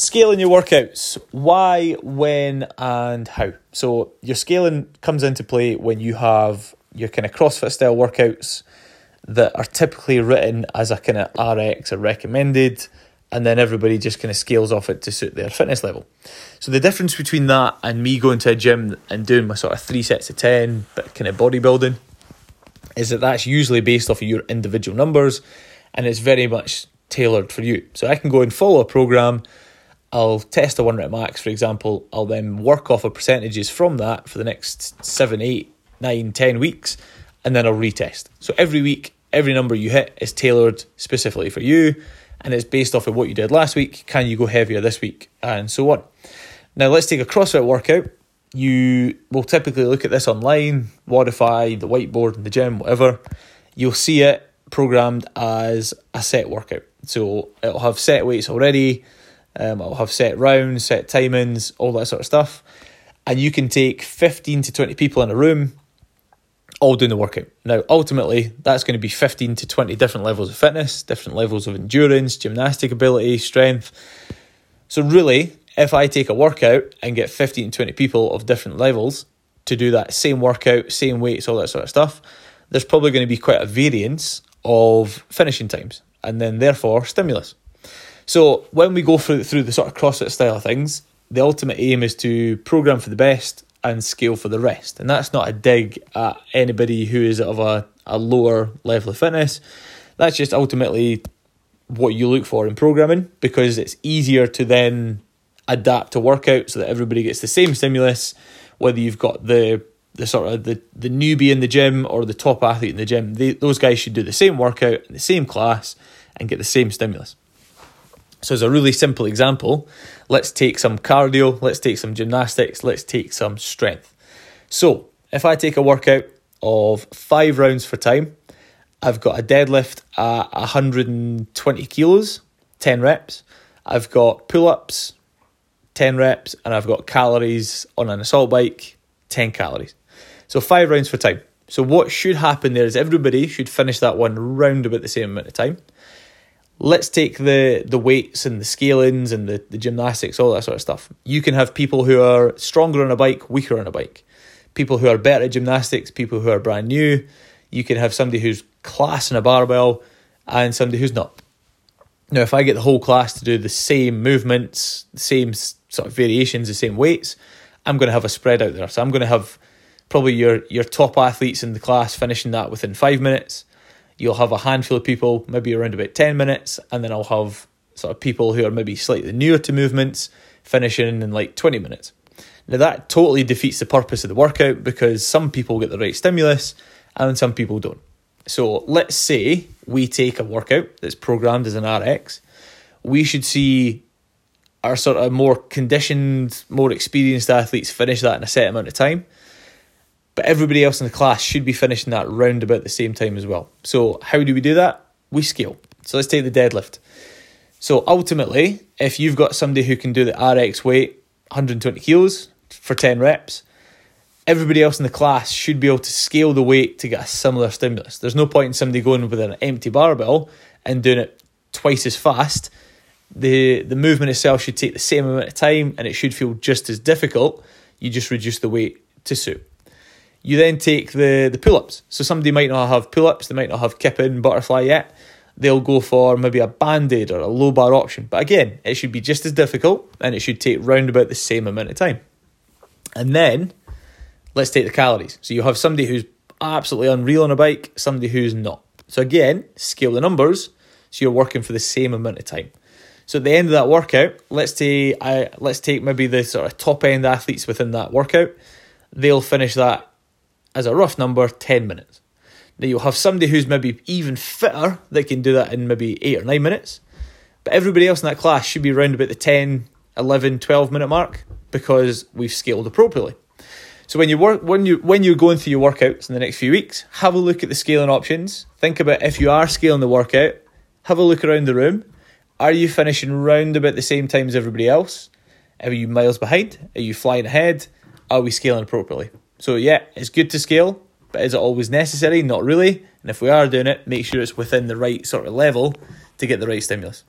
Scaling your workouts. Why, when, and how. So, your scaling comes into play when you have your kind of CrossFit style workouts that are typically written as a kind of RX or recommended, and then everybody just kind of scales off it to suit their fitness level. So, the difference between that and me going to a gym and doing my sort of three sets of 10, but kind of bodybuilding, is that that's usually based off of your individual numbers and it's very much tailored for you. So, I can go and follow a program I'll test a one rep max, for example. I'll then work off of percentages from that for the next seven, eight, nine, ten weeks, and then I'll retest. So every week, every number you hit is tailored specifically for you, and it's based off of what you did last week. Can you go heavier this week, and so on. Now let's take a CrossFit workout. You will typically look at this online, Wodify, the whiteboard in the gym, whatever. You'll see it programmed as a set workout. So it'll have set weights already um, I'll have set rounds, set timings, all that sort of stuff. And you can take 15 to 20 people in a room all doing the workout. Now, ultimately, that's going to be 15 to 20 different levels of fitness, different levels of endurance, gymnastic ability, strength. So, really, if I take a workout and get 15 to 20 people of different levels to do that same workout, same weights, all that sort of stuff, there's probably going to be quite a variance of finishing times and then, therefore, stimulus. So when we go through through the sort of CrossFit style of things, the ultimate aim is to program for the best and scale for the rest. And that's not a dig at anybody who is of a, a lower level of fitness. That's just ultimately what you look for in programming because it's easier to then adapt to workout so that everybody gets the same stimulus, whether you've got the the sort of the, the newbie in the gym or the top athlete in the gym. They, those guys should do the same workout in the same class and get the same stimulus. So, as a really simple example, let's take some cardio, let's take some gymnastics, let's take some strength. So, if I take a workout of five rounds for time, I've got a deadlift at 120 kilos, 10 reps. I've got pull ups, 10 reps, and I've got calories on an assault bike, 10 calories. So, five rounds for time. So, what should happen there is everybody should finish that one round about the same amount of time let's take the the weights and the scalings and the, the gymnastics, all that sort of stuff. You can have people who are stronger on a bike, weaker on a bike. People who are better at gymnastics, people who are brand new. You can have somebody who's class in a barbell and somebody who's not. Now, if I get the whole class to do the same movements, the same sort of variations, the same weights, I'm going to have a spread out there. So I'm going to have probably your your top athletes in the class finishing that within five minutes you'll have a handful of people, maybe around about 10 minutes, and then I'll have sort of people who are maybe slightly newer to movements finishing in like 20 minutes. Now, that totally defeats the purpose of the workout because some people get the right stimulus and some people don't. So, let's say we take a workout that's programmed as an RX, we should see our sort of more conditioned, more experienced athletes finish that in a set amount of time but everybody else in the class should be finishing that round about the same time as well. So, how do we do that? We scale. So, let's take the deadlift. So, ultimately, if you've got somebody who can do the RX weight, 120 kilos for 10 reps, everybody else in the class should be able to scale the weight to get a similar stimulus. There's no point in somebody going with an empty barbell and doing it twice as fast. The the movement itself should take the same amount of time and it should feel just as difficult. You just reduce the weight to suit. You then take the, the pull ups. So somebody might not have pull ups, they might not have kipping, butterfly yet. They'll go for maybe a band aid or a low bar option. But again, it should be just as difficult and it should take round about the same amount of time. And then let's take the calories. So you have somebody who's absolutely unreal on a bike, somebody who's not. So again, scale the numbers so you're working for the same amount of time. So at the end of that workout, let's take I let's take maybe the sort of top end athletes within that workout. They'll finish that as a rough number, 10 minutes. Now you'll have somebody who's maybe even fitter that can do that in maybe 8 or 9 minutes. But everybody else in that class should be around about the 10, 11, 12 minute mark because we've scaled appropriately. So when you work when you when you're going through your workouts in the next few weeks, have a look at the scaling options. Think about if you are scaling the workout, have a look around the room. Are you finishing round about the same time as everybody else? Are you miles behind? Are you flying ahead? Are we scaling appropriately? So yeah, it's good to scale, but is it always necessary? Not really. And if we are doing it, make sure it's within the right sort of level to get the right stimulus.